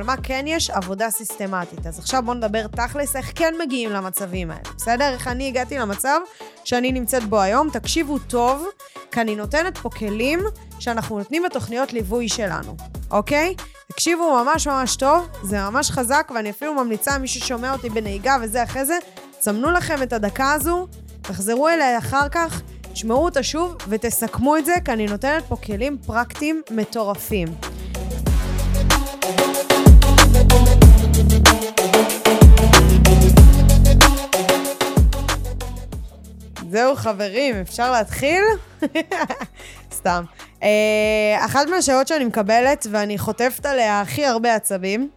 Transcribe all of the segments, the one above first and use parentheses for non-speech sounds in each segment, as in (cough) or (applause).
על מה כן יש עבודה סיסטמטית. אז עכשיו בואו נדבר תכלס איך כן מגיעים למצבים האלה, בסדר? איך אני הגעתי למצב שאני נמצאת בו היום. תקשיבו טוב, כי אני נותנת פה כלים שאנחנו נותנים בתוכניות ליווי שלנו, אוקיי? תקשיבו ממש ממש טוב, זה ממש חזק, ואני אפילו ממליצה, מי ששומע אותי בנהיגה וזה אחרי זה, צמנו לכם את הדקה הזו, תחזרו אליי אחר כך, תשמעו אותה שוב ותסכמו את זה, כי אני נותנת פה כלים פרקטיים מטורפים. זהו חברים, אפשר להתחיל? (laughs) סתם. Uh, אחת מהשאלות שאני מקבלת, ואני חוטפת עליה הכי הרבה עצבים,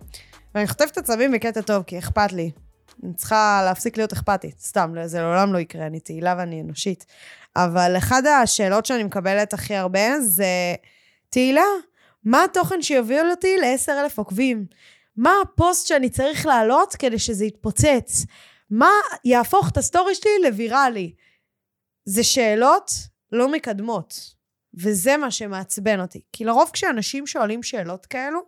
ואני חוטפת עצבים בקטע טוב, כי אכפת לי. אני צריכה להפסיק להיות אכפתית, סתם, זה לעולם לא יקרה, אני תהילה ואני אנושית. אבל אחת השאלות שאני מקבלת הכי הרבה זה, תהילה, מה התוכן שיוביל אותי ל-10,000 עוקבים? מה הפוסט שאני צריך להעלות כדי שזה יתפוצץ? מה יהפוך את הסטורי שלי לוויראלי? זה שאלות לא מקדמות, וזה מה שמעצבן אותי. כי לרוב כשאנשים שואלים שאלות כאלו,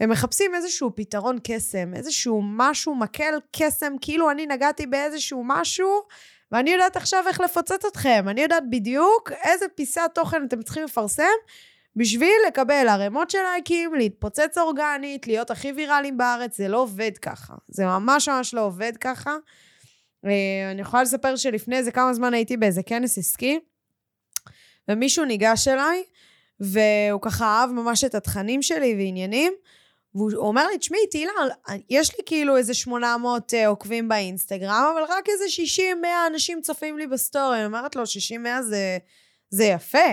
הם מחפשים איזשהו פתרון קסם, איזשהו משהו, מקל קסם, כאילו אני נגעתי באיזשהו משהו, ואני יודעת עכשיו איך לפוצץ אתכם. אני יודעת בדיוק איזה פיסת תוכן אתם צריכים לפרסם בשביל לקבל ערימות של לייקים, להתפוצץ אורגנית, להיות הכי ויראליים בארץ. זה לא עובד ככה. זה ממש ממש לא עובד ככה. אה, אני יכולה לספר שלפני איזה כמה זמן הייתי באיזה כנס עסקי, ומישהו ניגש אליי, והוא ככה אהב ממש את התכנים שלי ועניינים, והוא אומר לי, תשמעי, תהילה, יש לי כאילו איזה 800 uh, אה, עוקבים באינסטגרם, אבל רק איזה 60-100 אנשים צופים לי בסטורי. אני אומרת לו, 60-100 זה, זה יפה.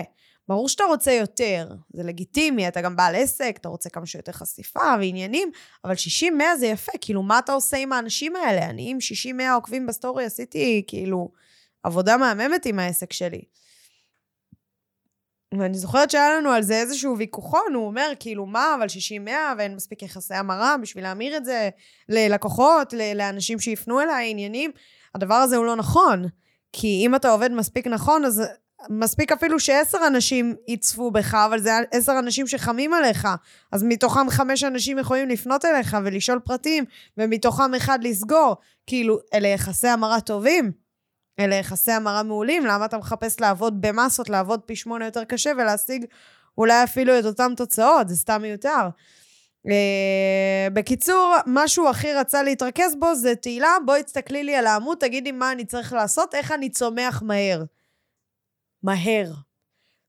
ברור שאתה רוצה יותר, זה לגיטימי, אתה גם בעל עסק, אתה רוצה כמה שיותר חשיפה ועניינים, אבל 60-100 זה יפה, כאילו, מה אתה עושה עם האנשים האלה? אני עם 60-100 עוקבים בסטורי עשיתי, כאילו, עבודה מהממת עם העסק שלי. ואני זוכרת שהיה לנו על זה איזשהו ויכוחון, הוא אומר, כאילו, מה, אבל 60-100 ואין מספיק יחסי המרה בשביל להמיר את זה ללקוחות, לאנשים שיפנו אליי, עניינים. הדבר הזה הוא לא נכון. כי אם אתה עובד מספיק נכון, אז מספיק אפילו שעשר אנשים יצפו בך, אבל זה עשר אנשים שחמים עליך. אז מתוכם חמש אנשים יכולים לפנות אליך ולשאול פרטים, ומתוכם אחד לסגור. כאילו, אלה יחסי המרה טובים. אלה יחסי המרה מעולים, למה אתה מחפש לעבוד במסות, לעבוד פי שמונה יותר קשה ולהשיג אולי אפילו את אותן תוצאות? זה סתם מיותר. Uh, בקיצור, מה שהוא הכי רצה להתרכז בו זה תהילה, בואי תסתכלי לי על העמוד, תגידי מה אני צריך לעשות, איך אני צומח מהר. מהר.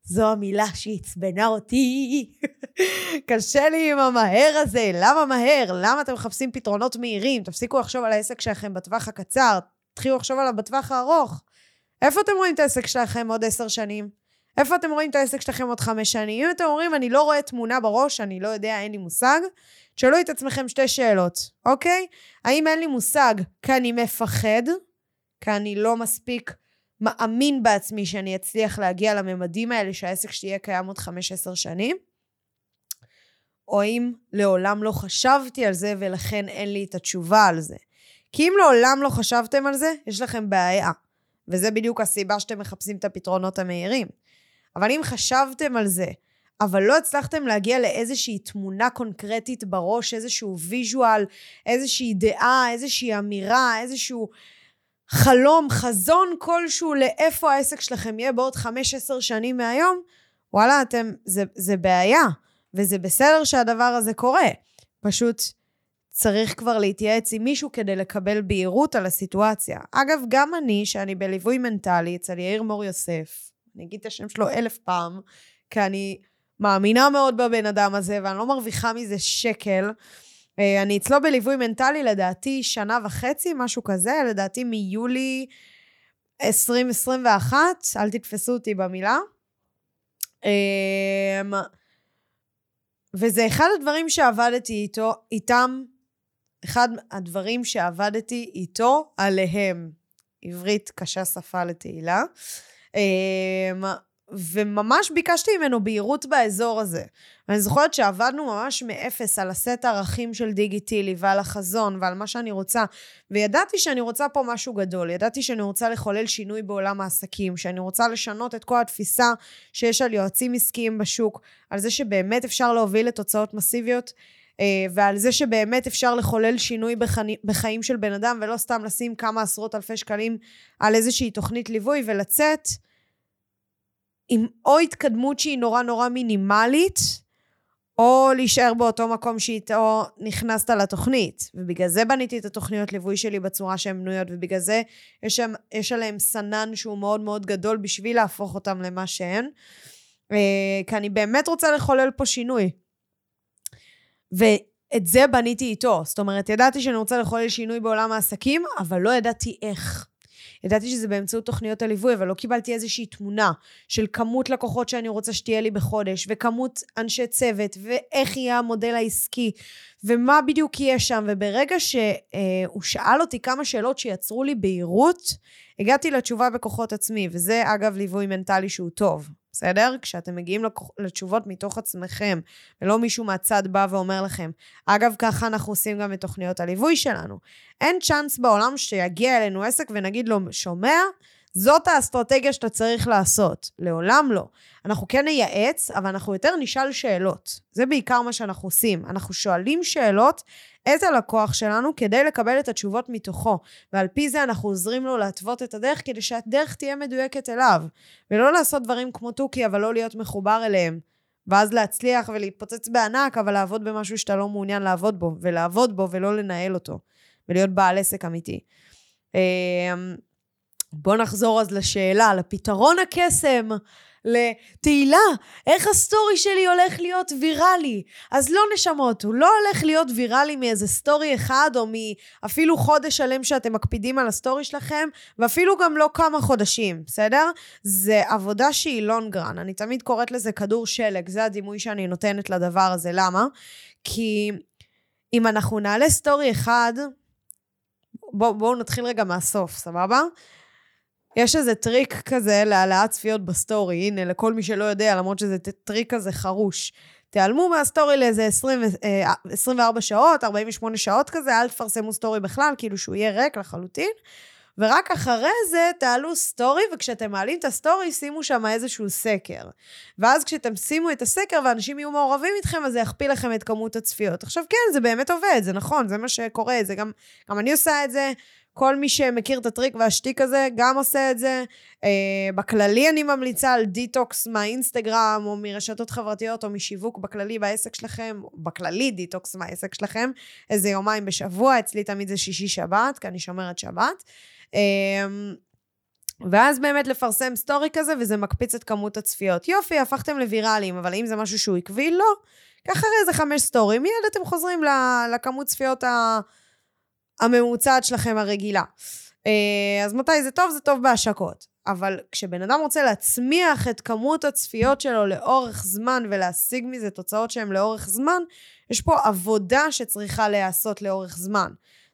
זו המילה שעצבנה אותי. (laughs) קשה לי עם המהר הזה, למה מהר? למה אתם מחפשים פתרונות מהירים? תפסיקו לחשוב על העסק שלכם בטווח הקצר, תתחילו לחשוב עליו בטווח הארוך. איפה אתם רואים את העסק שלכם עוד עשר שנים? איפה אתם רואים את העסק שלכם עוד חמש שנים? אם אתם אומרים, אני לא רואה תמונה בראש, אני לא יודע, אין לי מושג, תשאלו את עצמכם שתי שאלות, אוקיי? האם אין לי מושג כי אני מפחד, כי אני לא מספיק מאמין בעצמי שאני אצליח להגיע לממדים האלה שהעסק שלי יהיה קיים עוד חמש, עשר שנים? או אם לעולם לא חשבתי על זה ולכן אין לי את התשובה על זה. כי אם לעולם לא חשבתם על זה, יש לכם בעיה. וזה בדיוק הסיבה שאתם מחפשים את הפתרונות המהירים. אבל אם חשבתם על זה, אבל לא הצלחתם להגיע לאיזושהי תמונה קונקרטית בראש, איזשהו ויז'ואל, איזושהי דעה, איזושהי אמירה, איזשהו חלום, חזון כלשהו לאיפה העסק שלכם יהיה בעוד 5-10 שנים מהיום, וואלה, אתם, זה, זה בעיה, וזה בסדר שהדבר הזה קורה. פשוט צריך כבר להתייעץ עם מישהו כדי לקבל בהירות על הסיטואציה. אגב, גם אני, שאני בליווי מנטלי אצל יאיר מור יוסף, אני אגיד את השם שלו אלף פעם, כי אני מאמינה מאוד בבן אדם הזה, ואני לא מרוויחה מזה שקל. אה, אני אצלו בליווי מנטלי, לדעתי, שנה וחצי, משהו כזה, לדעתי מיולי 2021, אל תתפסו אותי במילה. אמ, וזה אחד הדברים שעבדתי איתו, איתם אחד הדברים שעבדתי איתו עליהם. עברית קשה שפה לתהילה. וממש ביקשתי ממנו בהירות באזור הזה. אני זוכרת שעבדנו ממש מאפס על הסט הערכים של דיגיטילי ועל החזון ועל מה שאני רוצה, וידעתי שאני רוצה פה משהו גדול, ידעתי שאני רוצה לחולל שינוי בעולם העסקים, שאני רוצה לשנות את כל התפיסה שיש על יועצים עסקיים בשוק, על זה שבאמת אפשר להוביל לתוצאות מסיביות ועל זה שבאמת אפשר לחולל שינוי בחני, בחיים של בן אדם, ולא סתם לשים כמה עשרות אלפי שקלים על איזושהי תוכנית ליווי ולצאת עם או התקדמות שהיא נורא נורא מינימלית, או להישאר באותו מקום שאיתו נכנסת לתוכנית. ובגלל זה בניתי את התוכניות ליווי שלי בצורה שהן בנויות, ובגלל זה יש, שם, יש עליהם סנן שהוא מאוד מאוד גדול בשביל להפוך אותם למה שהן. אה, כי אני באמת רוצה לחולל פה שינוי. ואת זה בניתי איתו. זאת אומרת, ידעתי שאני רוצה לחולל שינוי בעולם העסקים, אבל לא ידעתי איך. ידעתי שזה באמצעות תוכניות הליווי, אבל לא קיבלתי איזושהי תמונה של כמות לקוחות שאני רוצה שתהיה לי בחודש, וכמות אנשי צוות, ואיך יהיה המודל העסקי, ומה בדיוק יהיה שם. וברגע שהוא שאל אותי כמה שאלות שיצרו לי בהירות, הגעתי לתשובה בכוחות עצמי, וזה אגב ליווי מנטלי שהוא טוב. בסדר? כשאתם מגיעים לתשובות מתוך עצמכם, ולא מישהו מהצד בא ואומר לכם. אגב, ככה אנחנו עושים גם את תוכניות הליווי שלנו. אין צ'אנס בעולם שיגיע אלינו עסק ונגיד לו, שומע? זאת האסטרטגיה שאתה צריך לעשות. לעולם לא. אנחנו כן נייעץ, אבל אנחנו יותר נשאל שאלות. זה בעיקר מה שאנחנו עושים. אנחנו שואלים שאלות את הלקוח שלנו כדי לקבל את התשובות מתוכו, ועל פי זה אנחנו עוזרים לו להתוות את הדרך כדי שהדרך תהיה מדויקת אליו, ולא לעשות דברים כמו תוכי, אבל לא להיות מחובר אליהם. ואז להצליח ולהתפוצץ בענק, אבל לעבוד במשהו שאתה לא מעוניין לעבוד בו, ולעבוד בו ולא לנהל אותו, ולהיות בעל עסק אמיתי. בואו נחזור אז לשאלה, לפתרון הקסם. לתהילה, איך הסטורי שלי הולך להיות ויראלי? אז לא נשמות, הוא לא הולך להיות ויראלי מאיזה סטורי אחד, או מאפילו חודש שלם שאתם מקפידים על הסטורי שלכם, ואפילו גם לא כמה חודשים, בסדר? זה עבודה שהיא long run, אני תמיד קוראת לזה כדור שלג, זה הדימוי שאני נותנת לדבר הזה. למה? כי אם אנחנו נעלה סטורי אחד, בואו בוא נתחיל רגע מהסוף, סבבה? יש איזה טריק כזה להעלאת צפיות בסטורי, הנה, לכל מי שלא יודע, למרות שזה טריק כזה חרוש. תיעלמו מהסטורי לאיזה 20, 24 אה, שעות, 48 שעות כזה, אל תפרסמו סטורי בכלל, כאילו שהוא יהיה ריק לחלוטין. ורק אחרי זה תעלו סטורי, וכשאתם מעלים את הסטורי, שימו שם איזשהו סקר. ואז כשאתם תשימו את הסקר ואנשים יהיו מעורבים איתכם, אז זה יכפיל לכם את כמות הצפיות. עכשיו, כן, זה באמת עובד, זה נכון, זה מה שקורה, זה גם, גם אני עושה את זה. כל מי שמכיר את הטריק והשטיק הזה, גם עושה את זה. אה, בכללי אני ממליצה על דיטוקס מהאינסטגרם, או מרשתות חברתיות, או משיווק בכללי בעסק שלכם, בכללי דיטוקס מהעסק שלכם, איזה יומיים בשבוע, אצלי תמיד זה שישי-שבת, כי אני שומרת שבת. אה, ואז באמת לפרסם סטורי כזה, וזה מקפיץ את כמות הצפיות. יופי, הפכתם לוויראליים, אבל אם זה משהו שהוא עקבי, לא. אחרי איזה חמש סטורים, מיד אתם חוזרים לכמות צפיות ה... הממוצעת שלכם הרגילה. אה, אז מתי זה טוב? זה טוב בהשקות. אבל כשבן אדם רוצה להצמיח את כמות הצפיות שלו לאורך זמן ולהשיג מזה תוצאות שהן לאורך זמן, יש פה עבודה שצריכה להיעשות לאורך זמן.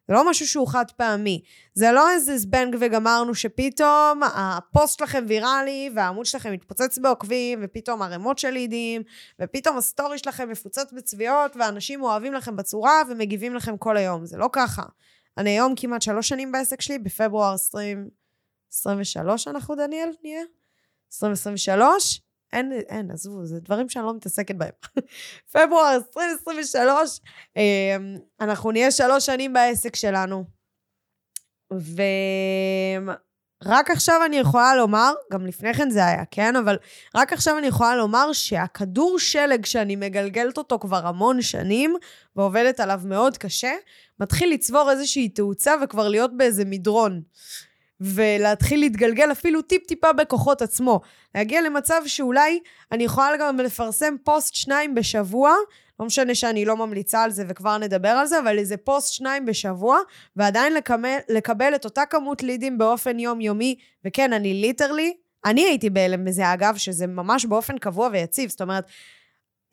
זה לא משהו שהוא חד פעמי. זה לא איזה זבנג וגמרנו שפתאום הפוסט שלכם ויראלי והעמוד שלכם מתפוצץ בעוקבים ופתאום ערימות של לידים ופתאום הסטורי שלכם מפוצץ בצפיות ואנשים אוהבים לכם בצורה ומגיבים לכם כל היום. זה לא ככה. אני היום כמעט שלוש שנים בעסק שלי, בפברואר 2023 אנחנו, דניאל, נהיה? 2023? אין, אין, עזבו, זה דברים שאני לא מתעסקת בהם. (laughs) פברואר 2023, אמ, אנחנו נהיה שלוש שנים בעסק שלנו. ורק עכשיו אני יכולה לומר, גם לפני כן זה היה, כן? אבל רק עכשיו אני יכולה לומר שהכדור שלג שאני מגלגלת אותו כבר המון שנים, ועובדת עליו מאוד קשה, מתחיל לצבור איזושהי תאוצה וכבר להיות באיזה מדרון. ולהתחיל להתגלגל אפילו טיפ-טיפה בכוחות עצמו. להגיע למצב שאולי אני יכולה גם לפרסם פוסט שניים בשבוע, לא משנה שאני לא ממליצה על זה וכבר נדבר על זה, אבל איזה פוסט שניים בשבוע, ועדיין לקבל, לקבל את אותה כמות לידים באופן יומיומי, וכן, אני literally, אני הייתי בהלם בזה אגב, שזה ממש באופן קבוע ויציב, זאת אומרת,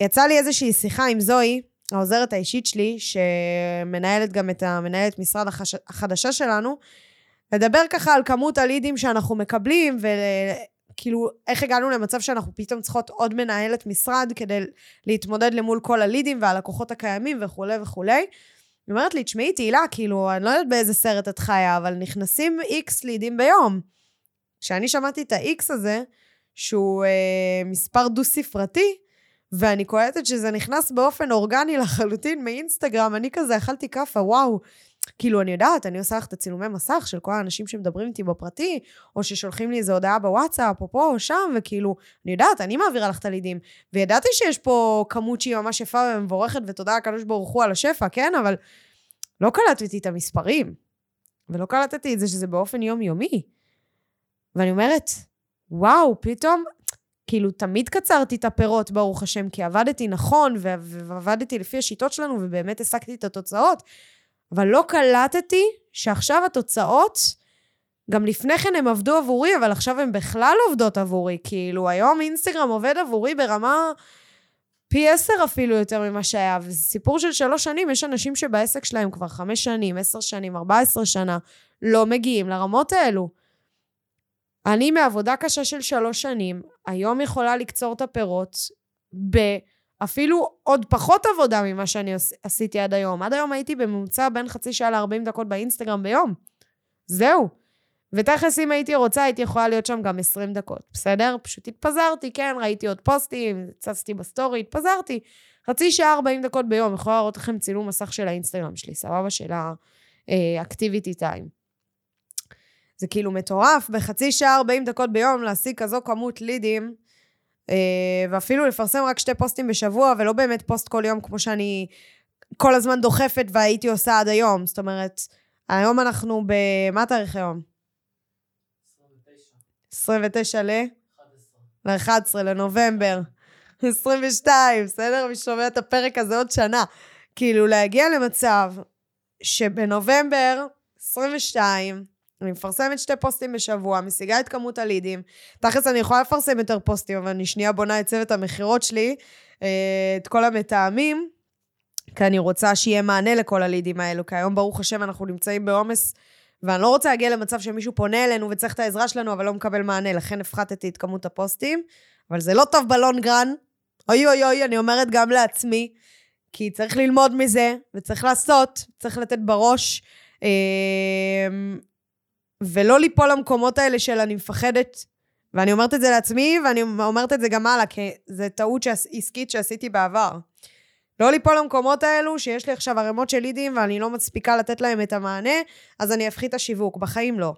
יצא לי איזושהי שיחה עם זוהי, העוזרת האישית שלי, שמנהלת גם את המנהלת משרד החש... החדשה שלנו, לדבר ככה על כמות הלידים שאנחנו מקבלים, וכאילו, איך הגענו למצב שאנחנו פתאום צריכות עוד מנהלת משרד כדי להתמודד למול כל הלידים והלקוחות הקיימים וכולי וכולי. היא אומרת לי, תשמעי, תהילה, כאילו, אני לא יודעת באיזה סרט את חיה, אבל נכנסים איקס לידים ביום. כשאני שמעתי את האיקס הזה, שהוא אה, מספר דו-ספרתי, ואני קולטת שזה נכנס באופן אורגני לחלוטין מאינסטגרם, אני כזה אכלתי כאפה, וואו. כאילו, אני יודעת, אני עושה לך את הצילומי מסך של כל האנשים שמדברים איתי בפרטי, או ששולחים לי איזו הודעה בוואטסאפ, או פה או שם, וכאילו, אני יודעת, אני מעבירה לך את הלידים. וידעתי שיש פה כמות שהיא ממש יפה ומבורכת, ותודה הקדוש ברוך הוא על השפע, כן? אבל לא קלטתי את המספרים. ולא קלטתי את זה שזה באופן יומיומי. ואני אומרת, וואו, פתאום, כאילו, תמיד קצרתי את הפירות, ברוך השם, כי עבדתי נכון, ועבדתי לפי השיטות שלנו, ובאמת השגתי את התוצאות. אבל לא קלטתי שעכשיו התוצאות, גם לפני כן הם עבדו עבורי, אבל עכשיו הן בכלל עובדות עבורי. כאילו, היום אינסטגרם עובד עבורי ברמה פי עשר אפילו יותר ממה שהיה. וזה סיפור של שלוש שנים, יש אנשים שבעסק שלהם כבר חמש שנים, עשר שנים, ארבע עשרה שנה, לא מגיעים לרמות האלו. אני מעבודה קשה של שלוש שנים, היום יכולה לקצור את הפירות באפילו עוד פחות עבודה ממה שאני עשיתי עד היום. עד היום הייתי בממוצע בין חצי שעה ל-40 דקות באינסטגרם ביום. זהו. ותכלס, אם הייתי רוצה, הייתי יכולה להיות שם גם 20 דקות, בסדר? פשוט התפזרתי, כן, ראיתי עוד פוסטים, הצצתי בסטורי, התפזרתי. חצי שעה 40 דקות ביום, יכולה להראות לכם צילום מסך של האינסטגרם שלי, סבבה? של ה activity time. זה כאילו מטורף, בחצי שעה 40 דקות ביום להשיג כזו כמות לידים, אה, ואפילו לפרסם רק שתי פוסטים בשבוע, ולא באמת פוסט כל יום כמו שאני כל הזמן דוחפת והייתי עושה עד היום. זאת אומרת, היום אנחנו ב... מה התאריך היום? 29 ל? 11. ל-11 לנובמבר. 22, בסדר? מי שומע את הפרק הזה עוד שנה. כאילו, להגיע למצב שבנובמבר 22, אני מפרסמת שתי פוסטים בשבוע, משיגה את כמות הלידים. תכלס אני יכולה לפרסם יותר פוסטים, אבל אני שנייה בונה את צוות המכירות שלי, אה, את כל המתאמים, כי אני רוצה שיהיה מענה לכל הלידים האלו, כי היום ברוך השם אנחנו נמצאים בעומס, ואני לא רוצה להגיע למצב שמישהו פונה אלינו וצריך את העזרה שלנו, אבל לא מקבל מענה, לכן הפחתתי את כמות הפוסטים, אבל זה לא טוב בלונגרן. אוי אוי אוי, אני אומרת גם לעצמי, כי צריך ללמוד מזה, וצריך לעשות, צריך לתת בראש. ולא ליפול למקומות האלה של אני מפחדת, ואני אומרת את זה לעצמי, ואני אומרת את זה גם הלאה, כי זו טעות עסקית שעשיתי בעבר. לא ליפול למקומות האלו, שיש לי עכשיו ערימות של לידים ואני לא מספיקה לתת להם את המענה, אז אני אפחית את השיווק. בחיים לא.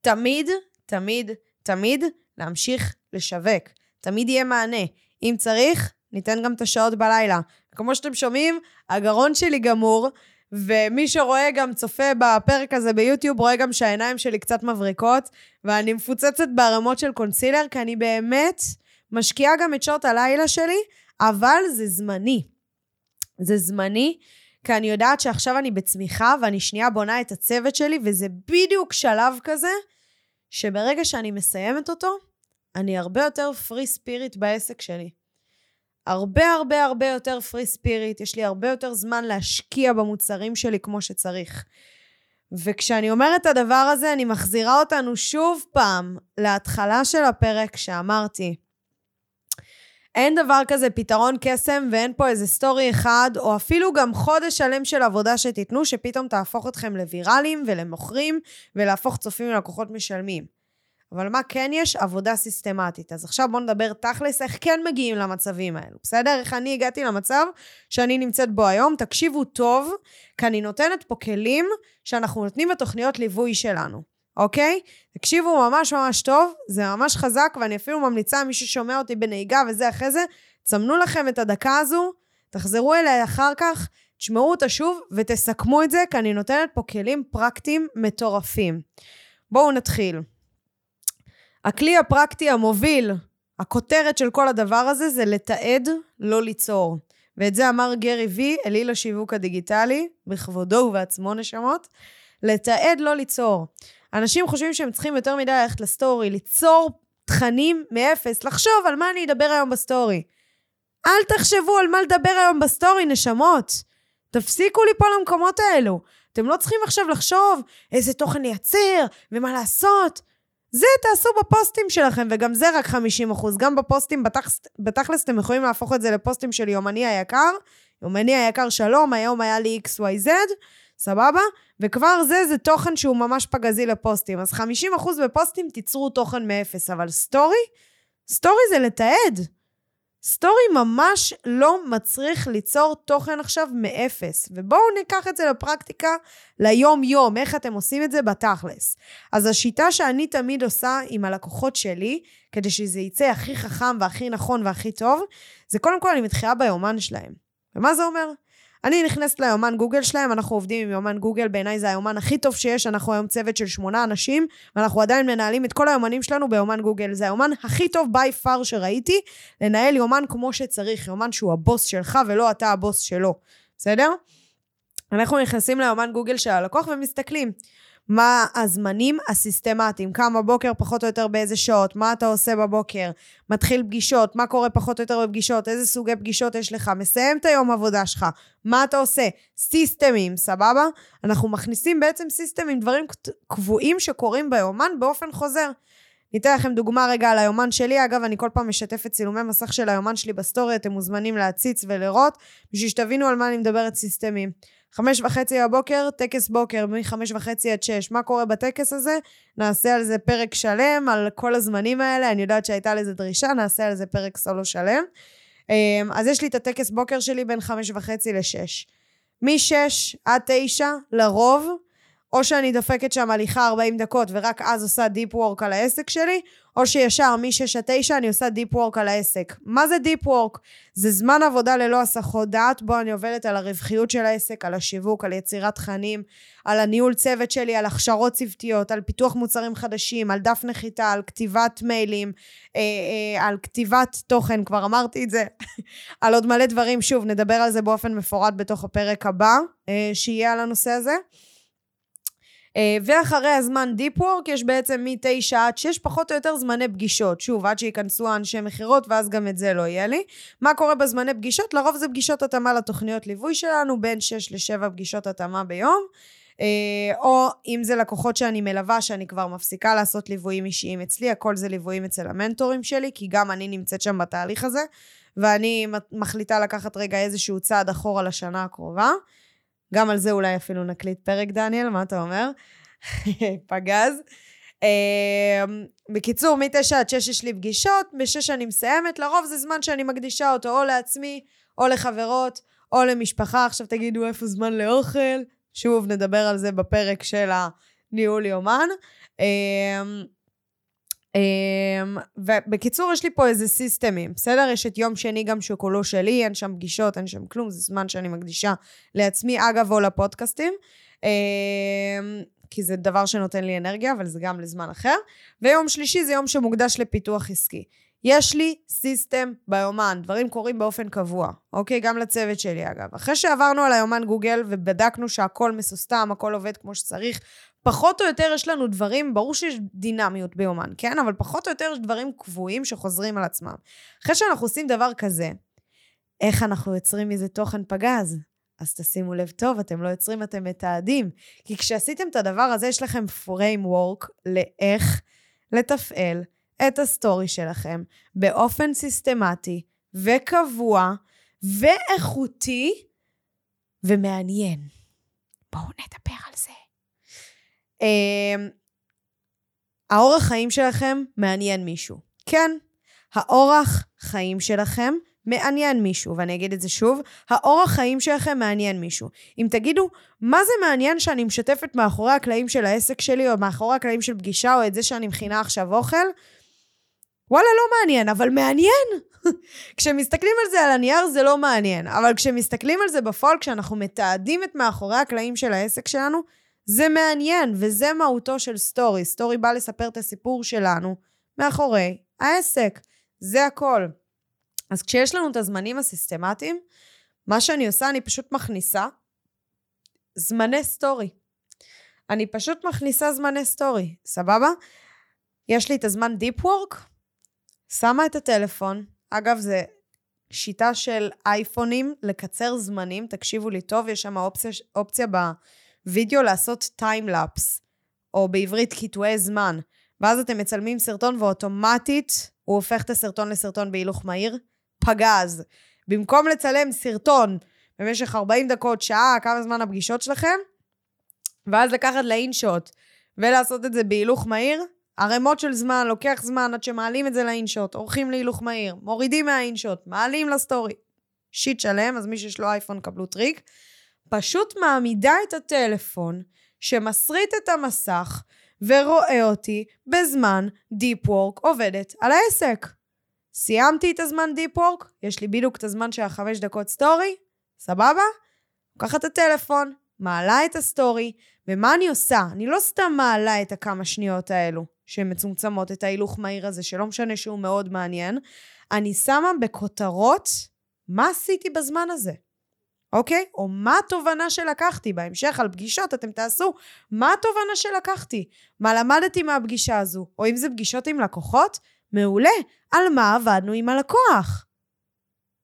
תמיד, תמיד, תמיד להמשיך לשווק. תמיד יהיה מענה. אם צריך, ניתן גם את השעות בלילה. כמו שאתם שומעים, הגרון שלי גמור, ומי שרואה גם צופה בפרק הזה ביוטיוב, רואה גם שהעיניים שלי קצת מבריקות, ואני מפוצצת בערימות של קונסילר, כי אני באמת משקיעה גם את שעות הלילה שלי, אבל זה זמני. זה זמני, כי אני יודעת שעכשיו אני בצמיחה, ואני שנייה בונה את הצוות שלי, וזה בדיוק שלב כזה, שברגע שאני מסיימת אותו, אני הרבה יותר פרי ספיריט בעסק שלי. הרבה הרבה הרבה יותר פרי ספיריט, יש לי הרבה יותר זמן להשקיע במוצרים שלי כמו שצריך. וכשאני אומרת את הדבר הזה, אני מחזירה אותנו שוב פעם להתחלה של הפרק שאמרתי. אין דבר כזה פתרון קסם ואין פה איזה סטורי אחד, או אפילו גם חודש שלם של עבודה שתיתנו, שפתאום תהפוך אתכם לוויראליים ולמוכרים, ולהפוך צופים ללקוחות משלמים. אבל מה כן יש? עבודה סיסטמטית. אז עכשיו בואו נדבר תכלס איך כן מגיעים למצבים האלו, בסדר? איך אני הגעתי למצב שאני נמצאת בו היום. תקשיבו טוב, כי אני נותנת פה כלים שאנחנו נותנים בתוכניות ליווי שלנו, אוקיי? תקשיבו ממש ממש טוב, זה ממש חזק, ואני אפילו ממליצה, מי ששומע אותי בנהיגה וזה אחרי זה, צמנו לכם את הדקה הזו, תחזרו אליי אחר כך, תשמעו אותה שוב ותסכמו את זה, כי אני נותנת פה כלים פרקטיים מטורפים. בואו נתחיל. הכלי הפרקטי המוביל, הכותרת של כל הדבר הזה, זה לתעד, לא ליצור. ואת זה אמר גרי וי, אליל השיווק הדיגיטלי, בכבודו ובעצמו נשמות, לתעד, לא ליצור. אנשים חושבים שהם צריכים יותר מדי ללכת לסטורי, ליצור תכנים מאפס, לחשוב על מה אני אדבר היום בסטורי. אל תחשבו על מה לדבר היום בסטורי, נשמות. תפסיקו ליפול למקומות האלו. אתם לא צריכים עכשיו לחשוב איזה תוכן לייצר ומה לעשות. זה תעשו בפוסטים שלכם, וגם זה רק 50 אחוז. גם בפוסטים, בתכלס, בתכלס אתם יכולים להפוך את זה לפוסטים של יומני היקר. יומני היקר שלום, היום היה לי XYZ, סבבה? וכבר זה, זה תוכן שהוא ממש פגזי לפוסטים. אז 50 אחוז בפוסטים תיצרו תוכן מאפס, אבל סטורי? סטורי זה לתעד. סטורי ממש לא מצריך ליצור תוכן עכשיו מאפס. ובואו ניקח את זה לפרקטיקה ליום-יום, איך אתם עושים את זה בתכלס. אז השיטה שאני תמיד עושה עם הלקוחות שלי, כדי שזה יצא הכי חכם והכי נכון והכי טוב, זה קודם כל אני מתחילה ביומן שלהם. ומה זה אומר? אני נכנסת ליומן גוגל שלהם, אנחנו עובדים עם יומן גוגל, בעיניי זה היומן הכי טוב שיש, אנחנו היום צוות של שמונה אנשים, ואנחנו עדיין מנהלים את כל היומנים שלנו ביומן גוגל. זה היומן הכי טוב ביי פאר שראיתי, לנהל יומן כמו שצריך, יומן שהוא הבוס שלך ולא אתה הבוס שלו, בסדר? אנחנו נכנסים ליומן גוגל של הלקוח ומסתכלים. מה הזמנים הסיסטמטיים, קם בבוקר פחות או יותר באיזה שעות, מה אתה עושה בבוקר, מתחיל פגישות, מה קורה פחות או יותר בפגישות, איזה סוגי פגישות יש לך, מסיים את היום עבודה שלך, מה אתה עושה, סיסטמים, סבבה? אנחנו מכניסים בעצם סיסטמים, דברים קבועים שקורים ביומן באופן חוזר. ניתן לכם דוגמה רגע על היומן שלי. אגב, אני כל פעם משתפת צילומי מסך של היומן שלי בסטורי, אתם מוזמנים להציץ ולראות, בשביל שתבינו על מה אני מדברת סיסטמים. חמש וחצי בבוקר, טקס בוקר מחמש וחצי עד שש. מה קורה בטקס הזה? נעשה על זה פרק שלם, על כל הזמנים האלה. אני יודעת שהייתה לזה דרישה, נעשה על זה פרק סולו שלם. אמ, אז יש לי את הטקס בוקר שלי בין חמש וחצי לשש. משש עד תשע, לרוב, או שאני דופקת שם הליכה 40 דקות ורק אז עושה deep work על העסק שלי, או שישר מ-6 עד 9 אני עושה deep work על העסק. מה זה deep work? זה זמן עבודה ללא הסחות דעת, בו אני עובדת על הרווחיות של העסק, על השיווק, על יצירת תכנים, על הניהול צוות שלי, על הכשרות צוותיות, על פיתוח מוצרים חדשים, על דף נחיתה, על כתיבת מיילים, אה, אה, על כתיבת תוכן, כבר אמרתי את זה, (laughs) על עוד מלא דברים. שוב, נדבר על זה באופן מפורט בתוך הפרק הבא, אה, שיהיה על הנושא הזה. אה, ואחרי הזמן דיפ וורק יש בעצם מ-9 עד 6 פחות או יותר זמני פגישות. שוב, עד שייכנסו האנשי מכירות ואז גם את זה לא יהיה לי. מה קורה בזמני פגישות? לרוב זה פגישות התאמה לתוכניות ליווי שלנו, בין 6 ל-7 פגישות התאמה ביום. אה, או אם זה לקוחות שאני מלווה, שאני כבר מפסיקה לעשות ליוויים אישיים אצלי, הכל זה ליוויים אצל המנטורים שלי, כי גם אני נמצאת שם בתהליך הזה, ואני מחליטה לקחת רגע איזשהו צעד אחורה לשנה הקרובה. גם על זה אולי אפילו נקליט פרק, דניאל, מה אתה אומר? (laughs) פגז. Uh, בקיצור, מ-9 עד 6 יש לי פגישות, ב-6 אני מסיימת, לרוב זה זמן שאני מקדישה אותו או לעצמי, או לחברות, או למשפחה. עכשיו תגידו איפה זמן לאוכל, שוב נדבר על זה בפרק של הניהול יומן. Um, ובקיצור, יש לי פה איזה סיסטמים, בסדר? יש את יום שני גם שהוא כולו שלי, אין שם פגישות, אין שם כלום, זה זמן שאני מקדישה לעצמי, אגב, או לפודקאסטים. Um, כי זה דבר שנותן לי אנרגיה, אבל זה גם לזמן אחר. ויום שלישי זה יום שמוקדש לפיתוח עסקי. יש לי סיסטם ביומן, דברים קורים באופן קבוע, אוקיי? גם לצוות שלי אגב. אחרי שעברנו על היומן גוגל ובדקנו שהכל מסוסתם, הכל עובד כמו שצריך, פחות או יותר יש לנו דברים, ברור שיש דינמיות ביומן, כן? אבל פחות או יותר יש דברים קבועים שחוזרים על עצמם. אחרי שאנחנו עושים דבר כזה, איך אנחנו יוצרים מזה תוכן פגז? אז תשימו לב טוב, אתם לא יוצרים, אתם מתעדים. כי כשעשיתם את הדבר הזה, יש לכם framework לאיך לתפעל את הסטורי שלכם באופן סיסטמטי וקבוע ואיכותי ומעניין. בואו נדבר על זה. אמ, האורח חיים שלכם מעניין מישהו. כן, האורח חיים שלכם מעניין מישהו, ואני אגיד את זה שוב, האורח חיים שלכם מעניין מישהו. אם תגידו, מה זה מעניין שאני משתפת מאחורי הקלעים של העסק שלי, או מאחורי הקלעים של פגישה, או את זה שאני מכינה עכשיו אוכל, וואלה, לא מעניין, אבל מעניין. (laughs) כשמסתכלים על זה על הנייר זה לא מעניין, אבל כשמסתכלים על זה בפועל, כשאנחנו מתעדים את מאחורי הקלעים של העסק שלנו, זה מעניין, וזה מהותו של סטורי. סטורי בא לספר את הסיפור שלנו מאחורי העסק. זה הכל. אז כשיש לנו את הזמנים הסיסטמטיים, מה שאני עושה, אני פשוט מכניסה זמני סטורי. אני פשוט מכניסה זמני סטורי, סבבה? יש לי את הזמן deep work, שמה את הטלפון, אגב, זה שיטה של אייפונים לקצר זמנים, תקשיבו לי טוב, יש שם אופציה, אופציה בווידאו לעשות time-lapse, או בעברית קיטועי זמן, ואז אתם מצלמים סרטון ואוטומטית הוא הופך את הסרטון לסרטון בהילוך מהיר, פגז. במקום לצלם סרטון במשך 40 דקות, שעה, כמה זמן הפגישות שלכם, ואז לקחת ל InShot ולעשות את זה בהילוך מהיר, ערימות של זמן, לוקח זמן עד שמעלים את זה ל InShot, עורכים להילוך מהיר, מורידים מה InShot, מעלים לסטורי. shit שלם, אז מי שיש לו אייפון קבלו טריק. פשוט מעמידה את הטלפון שמסריט את המסך ורואה אותי בזמן deep work עובדת על העסק. סיימתי את הזמן deep work, יש לי בדיוק את הזמן של החמש דקות סטורי, סבבה? לוקחת את הטלפון, מעלה את הסטורי, ומה אני עושה? אני לא סתם מעלה את הכמה שניות האלו, שהן מצומצמות, את ההילוך מהיר הזה, שלא משנה שהוא מאוד מעניין, אני שמה בכותרות מה עשיתי בזמן הזה. אוקיי? או מה התובנה שלקחתי. בהמשך על פגישות אתם תעשו מה התובנה שלקחתי. מה למדתי מהפגישה הזו. או אם זה פגישות עם לקוחות, מעולה. על מה עבדנו עם הלקוח.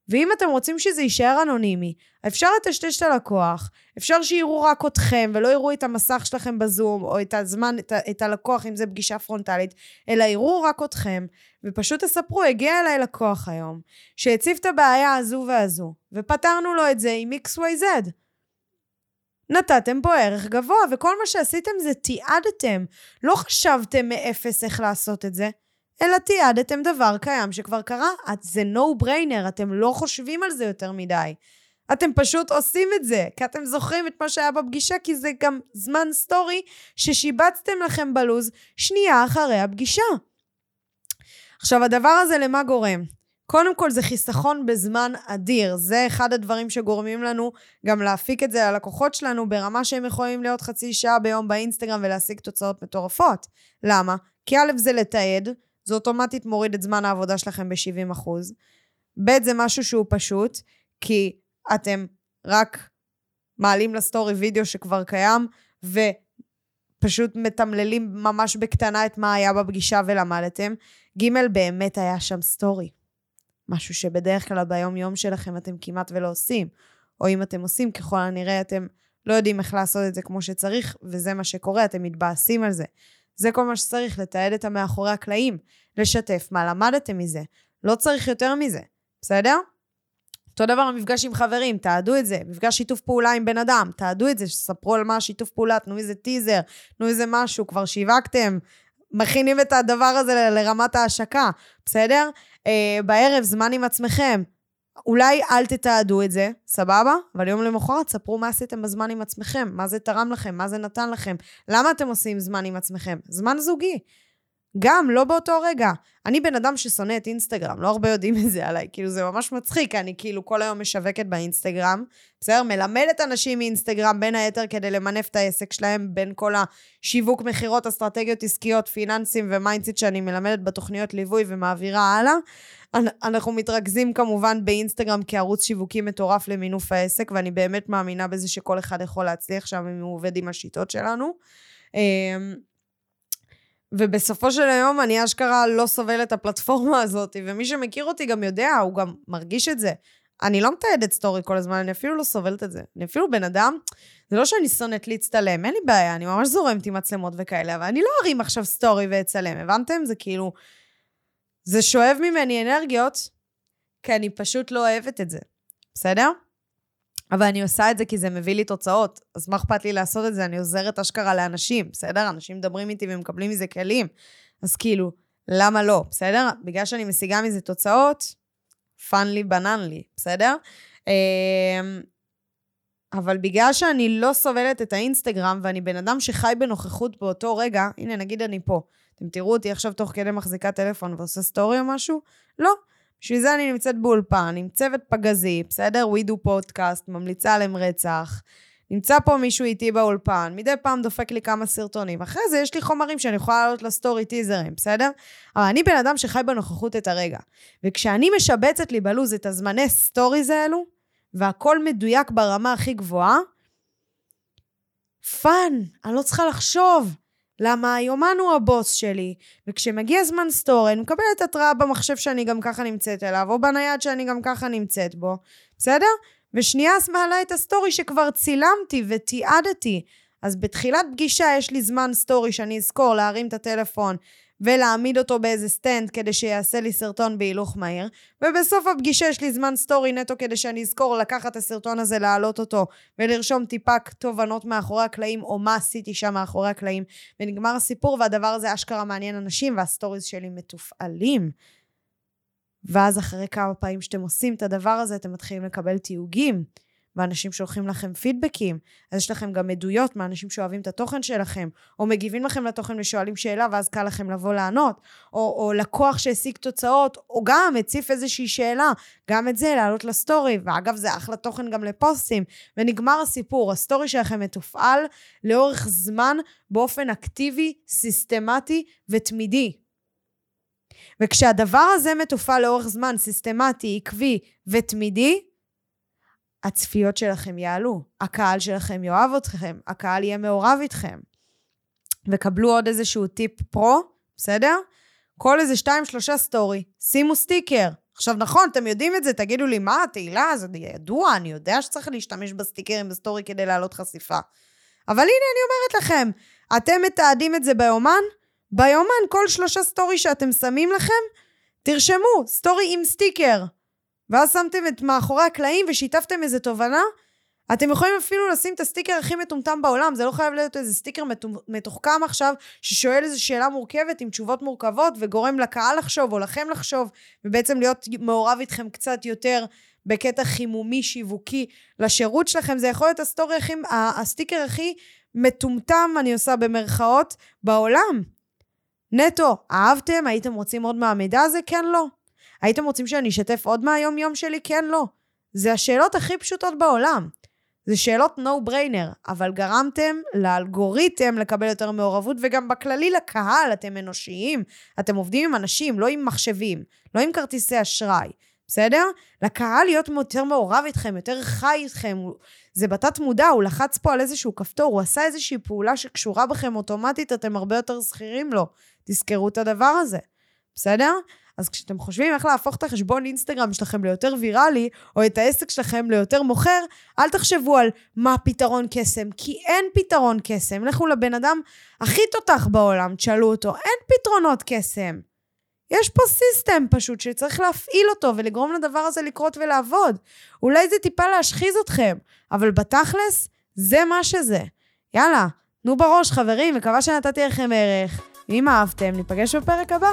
ואם אתם רוצים שזה יישאר אנונימי, אפשר לטשטש את הלקוח, אפשר שיראו רק אתכם ולא יראו את המסך שלכם בזום, או את הזמן, את, את הלקוח, אם זה פגישה פרונטלית, אלא יראו רק אתכם, ופשוט תספרו, הגיע אליי לקוח היום, שהציב את הבעיה הזו והזו, ופתרנו לו את זה עם XYZ. נתתם פה ערך גבוה, וכל מה שעשיתם זה תיעדתם. לא חשבתם מאפס איך לעשות את זה. אלא תיעדתם דבר קיים שכבר קרה. זה no brainer, אתם לא חושבים על זה יותר מדי. אתם פשוט עושים את זה, כי אתם זוכרים את מה שהיה בפגישה, כי זה גם זמן סטורי ששיבצתם לכם בלוז שנייה אחרי הפגישה. עכשיו, הדבר הזה למה גורם? קודם כל זה חיסכון בזמן אדיר. זה אחד הדברים שגורמים לנו גם להפיק את זה ללקוחות שלנו ברמה שהם יכולים להיות חצי שעה ביום באינסטגרם ולהשיג תוצאות מטורפות. למה? כי א' זה לתעד, זה אוטומטית מוריד את זמן העבודה שלכם ב-70%. ב', זה משהו שהוא פשוט, כי אתם רק מעלים לסטורי וידאו שכבר קיים, ופשוט מתמללים ממש בקטנה את מה היה בפגישה ולמדתם. ג', באמת היה שם סטורי. משהו שבדרך כלל ביום-יום שלכם אתם כמעט ולא עושים. או אם אתם עושים, ככל הנראה אתם לא יודעים איך לעשות את זה כמו שצריך, וזה מה שקורה, אתם מתבאסים על זה. זה כל מה שצריך, לתעד את המאחורי הקלעים, לשתף מה למדתם מזה. לא צריך יותר מזה, בסדר? אותו דבר המפגש עם חברים, תעדו את זה. מפגש שיתוף פעולה עם בן אדם, תעדו את זה, ספרו על מה השיתוף פעולה, תנו איזה טיזר, תנו איזה משהו, כבר שיווקתם, מכינים את הדבר הזה ל- לרמת ההשקה, בסדר? אה, בערב, זמן עם עצמכם. אולי אל תתעדו את זה, סבבה? אבל יום למחרת ספרו מה עשיתם בזמן עם עצמכם, מה זה תרם לכם, מה זה נתן לכם, למה אתם עושים זמן עם עצמכם? זמן זוגי. גם, לא באותו רגע. אני בן אדם ששונא את אינסטגרם, לא הרבה יודעים את זה עליי, כאילו זה ממש מצחיק, אני כאילו כל היום משווקת באינסטגרם, בסדר? מלמדת אנשים מאינסטגרם בין היתר כדי למנף את העסק שלהם, בין כל השיווק, מכירות, אסטרטגיות עסקיות, פיננסים ו mindset שאני מלמדת בתוכניות ליווי ומעבירה הלאה. אנחנו מתרכזים כמובן באינסטגרם כערוץ שיווקי מטורף למינוף העסק, ואני באמת מאמינה בזה שכל אחד יכול להצליח שם אם הוא עובד עם השיטות שלנו. ובסופו של היום אני אשכרה לא סובלת את הפלטפורמה הזאת, ומי שמכיר אותי גם יודע, הוא גם מרגיש את זה. אני לא מתעדת סטורי כל הזמן, אני אפילו לא סובלת את זה. אני אפילו בן אדם, זה לא שאני שונאת להצטלם, אין לי בעיה, אני ממש זורמת עם מצלמות וכאלה, אבל אני לא ארים עכשיו סטורי ואצלם, הבנתם? זה כאילו... זה שואב ממני אנרגיות, כי אני פשוט לא אוהבת את זה, בסדר? אבל אני עושה את זה כי זה מביא לי תוצאות. אז מה אכפת לי לעשות את זה? אני עוזרת אשכרה לאנשים, בסדר? אנשים מדברים איתי ומקבלים מזה כלים. אז כאילו, למה לא, בסדר? בגלל שאני משיגה מזה תוצאות, fun לי בנן לי, בסדר? אמ, אבל בגלל שאני לא סובלת את האינסטגרם, ואני בן אדם שחי בנוכחות באותו רגע, הנה, נגיד אני פה. אתם תראו אותי עכשיו תוך כדי מחזיקה טלפון ועושה סטורי או משהו? לא. בשביל זה אני נמצאת באולפן, עם צוות פגזי, בסדר? We do פודקאסט, ממליצה עליהם רצח. נמצא פה מישהו איתי באולפן, מדי פעם דופק לי כמה סרטונים. אחרי זה יש לי חומרים שאני יכולה לעלות לסטורי טיזרים, בסדר? אבל אני בן אדם שחי בנוכחות את הרגע. וכשאני משבצת לי בלוז את הזמני סטוריז האלו, והכל מדויק ברמה הכי גבוהה, fun, אני לא צריכה לחשוב. למה היומן הוא הבוס שלי, וכשמגיע זמן סטורי, אני מקבלת התראה במחשב שאני גם ככה נמצאת אליו, או בנייד שאני גם ככה נמצאת בו, בסדר? ושנייה מעלה את הסטורי שכבר צילמתי ותיעדתי. אז בתחילת פגישה יש לי זמן סטורי שאני אזכור להרים את הטלפון ולהעמיד אותו באיזה stand כדי שיעשה לי סרטון בהילוך מהיר, ובסוף הפגישה יש לי זמן סטורי נטו כדי שאני אזכור לקחת את הסרטון הזה, להעלות אותו, ולרשום טיפה תובנות מאחורי הקלעים, או מה עשיתי שם מאחורי הקלעים, ונגמר הסיפור, והדבר הזה אשכרה מעניין אנשים, והסטוריז שלי מתופעלים. ואז אחרי כמה פעמים שאתם עושים את הדבר הזה, אתם מתחילים לקבל תיוגים. ואנשים שולחים לכם פידבקים, אז יש לכם גם עדויות מאנשים שאוהבים את התוכן שלכם, או מגיבים לכם לתוכן ושואלים שאלה, ואז קל לכם לבוא לענות, או, או לקוח שהשיג תוצאות, או גם הציף איזושהי שאלה, גם את זה להעלות לסטורי, ואגב, זה אחלה תוכן גם לפוסטים, ונגמר הסיפור, הסטורי שלכם מתופעל לאורך זמן באופן אקטיבי, סיסטמטי ותמידי. וכשהדבר הזה מתופעל לאורך זמן, סיסטמטי, עקבי ותמידי, הצפיות שלכם יעלו, הקהל שלכם יאהב אתכם, הקהל יהיה מעורב איתכם. וקבלו עוד איזשהו טיפ pro, בסדר? כל איזה שתיים, שלושה סטורי, שימו סטיקר. עכשיו, נכון, אתם יודעים את זה, תגידו לי, מה, תהילה, זה ידוע, אני יודע שצריך להשתמש בסטיקרים בסטורי כדי להעלות חשיפה. אבל הנה, אני אומרת לכם, אתם מתעדים את זה ביומן? ביומן, כל שלושה סטורי שאתם שמים לכם, תרשמו, סטורי עם סטיקר. ואז שמתם את מאחורי הקלעים ושיתפתם איזה תובנה, אתם יכולים אפילו לשים את הסטיקר הכי מטומטם בעולם, זה לא חייב להיות איזה סטיקר מתוחכם עכשיו, ששואל איזו שאלה מורכבת עם תשובות מורכבות, וגורם לקהל לחשוב או לכם לחשוב, ובעצם להיות מעורב איתכם קצת יותר בקטע חימומי שיווקי לשירות שלכם. זה יכול להיות הסטורי הכי, הסטיקר הכי מטומטם, אני עושה במרכאות, בעולם. נטו, אהבתם? הייתם רוצים עוד מהמידע הזה? כן, לא. הייתם רוצים שאני אשתף עוד מהיום-יום שלי? כן, לא. זה השאלות הכי פשוטות בעולם. זה שאלות no brainer, אבל גרמתם לאלגוריתם לקבל יותר מעורבות, וגם בכללי לקהל, אתם אנושיים. אתם עובדים עם אנשים, לא עם מחשבים, לא עם כרטיסי אשראי, בסדר? לקהל להיות יותר מעורב איתכם, יותר חי איתכם. זה בתת מודע, הוא לחץ פה על איזשהו כפתור, הוא עשה איזושהי פעולה שקשורה בכם אוטומטית, אתם הרבה יותר שכירים לו. תזכרו את הדבר הזה, בסדר? אז כשאתם חושבים איך להפוך את החשבון אינסטגרם שלכם ליותר ויראלי, או את העסק שלכם ליותר מוכר, אל תחשבו על מה פתרון קסם, כי אין פתרון קסם. לכו לבן אדם הכי תותח בעולם, תשאלו אותו, אין פתרונות קסם. יש פה סיסטם פשוט שצריך להפעיל אותו ולגרום לדבר הזה לקרות ולעבוד. אולי זה טיפה להשחיז אתכם, אבל בתכלס, זה מה שזה. יאללה, תנו בראש, חברים, מקווה שנתתי לכם ערך. אם אהבתם, ניפגש בפרק הבא.